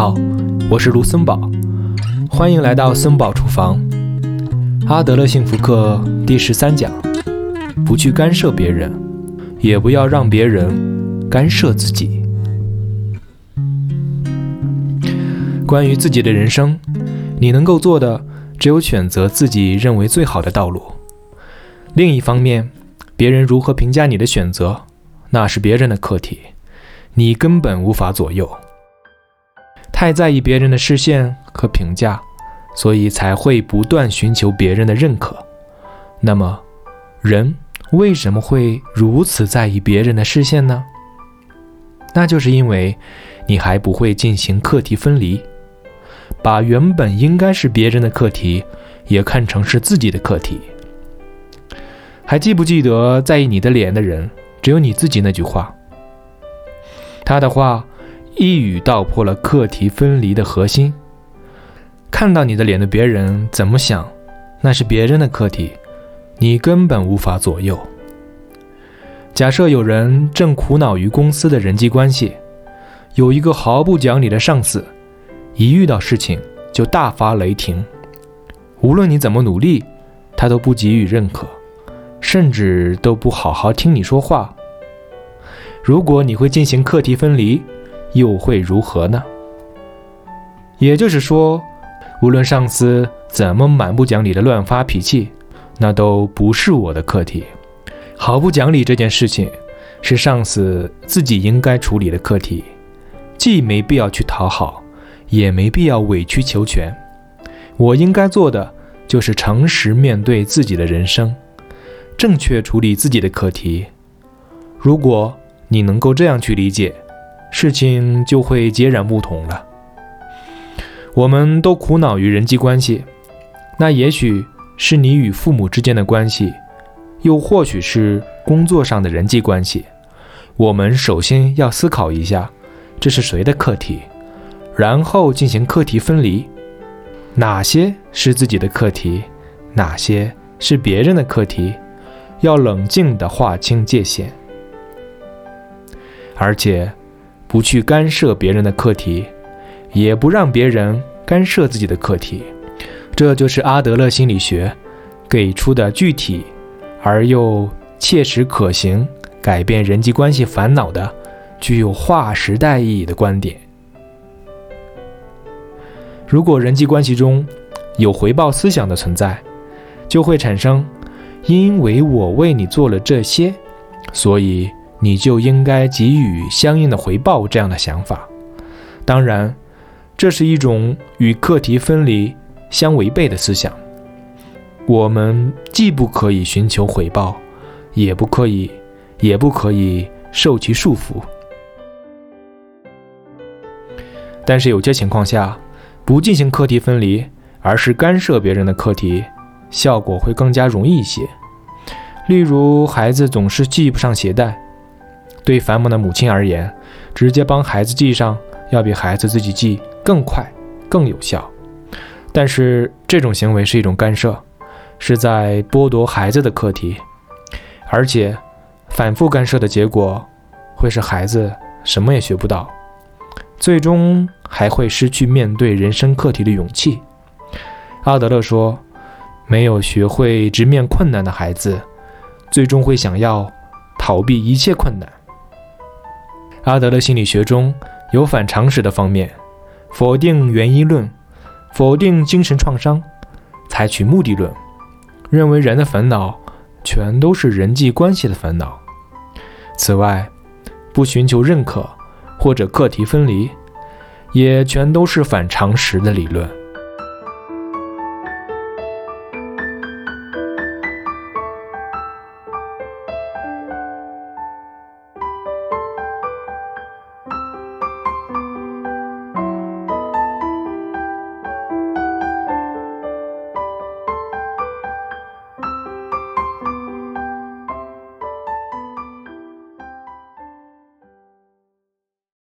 好，我是卢森堡，欢迎来到森堡厨房。阿德勒幸福课第十三讲：不去干涉别人，也不要让别人干涉自己。关于自己的人生，你能够做的只有选择自己认为最好的道路。另一方面，别人如何评价你的选择，那是别人的课题，你根本无法左右。太在意别人的视线和评价，所以才会不断寻求别人的认可。那么，人为什么会如此在意别人的视线呢？那就是因为你还不会进行课题分离，把原本应该是别人的课题，也看成是自己的课题。还记不记得在意你的脸的人只有你自己那句话？他的话。一语道破了课题分离的核心。看到你的脸的别人怎么想，那是别人的课题，你根本无法左右。假设有人正苦恼于公司的人际关系，有一个毫不讲理的上司，一遇到事情就大发雷霆，无论你怎么努力，他都不给予认可，甚至都不好好听你说话。如果你会进行课题分离，又会如何呢？也就是说，无论上司怎么蛮不讲理的乱发脾气，那都不是我的课题。毫不讲理这件事情，是上司自己应该处理的课题，既没必要去讨好，也没必要委曲求全。我应该做的就是诚实面对自己的人生，正确处理自己的课题。如果你能够这样去理解。事情就会截然不同了。我们都苦恼于人际关系，那也许是你与父母之间的关系，又或许是工作上的人际关系。我们首先要思考一下，这是谁的课题，然后进行课题分离，哪些是自己的课题，哪些是别人的课题，要冷静地划清界限，而且。不去干涉别人的课题，也不让别人干涉自己的课题，这就是阿德勒心理学给出的具体而又切实可行、改变人际关系烦恼的、具有划时代意义的观点。如果人际关系中有回报思想的存在，就会产生“因为我为你做了这些，所以”。你就应该给予相应的回报，这样的想法，当然，这是一种与课题分离相违背的思想。我们既不可以寻求回报，也不可以，也不可以受其束缚。但是有些情况下，不进行课题分离，而是干涉别人的课题，效果会更加容易一些。例如，孩子总是系不上鞋带。对繁忙的母亲而言，直接帮孩子系上，要比孩子自己系更快、更有效。但是这种行为是一种干涉，是在剥夺孩子的课题，而且反复干涉的结果会使孩子什么也学不到，最终还会失去面对人生课题的勇气。阿德勒说：“没有学会直面困难的孩子，最终会想要逃避一切困难。”阿德勒心理学中有反常识的方面，否定原因论，否定精神创伤，采取目的论，认为人的烦恼全都是人际关系的烦恼。此外，不寻求认可或者课题分离，也全都是反常识的理论。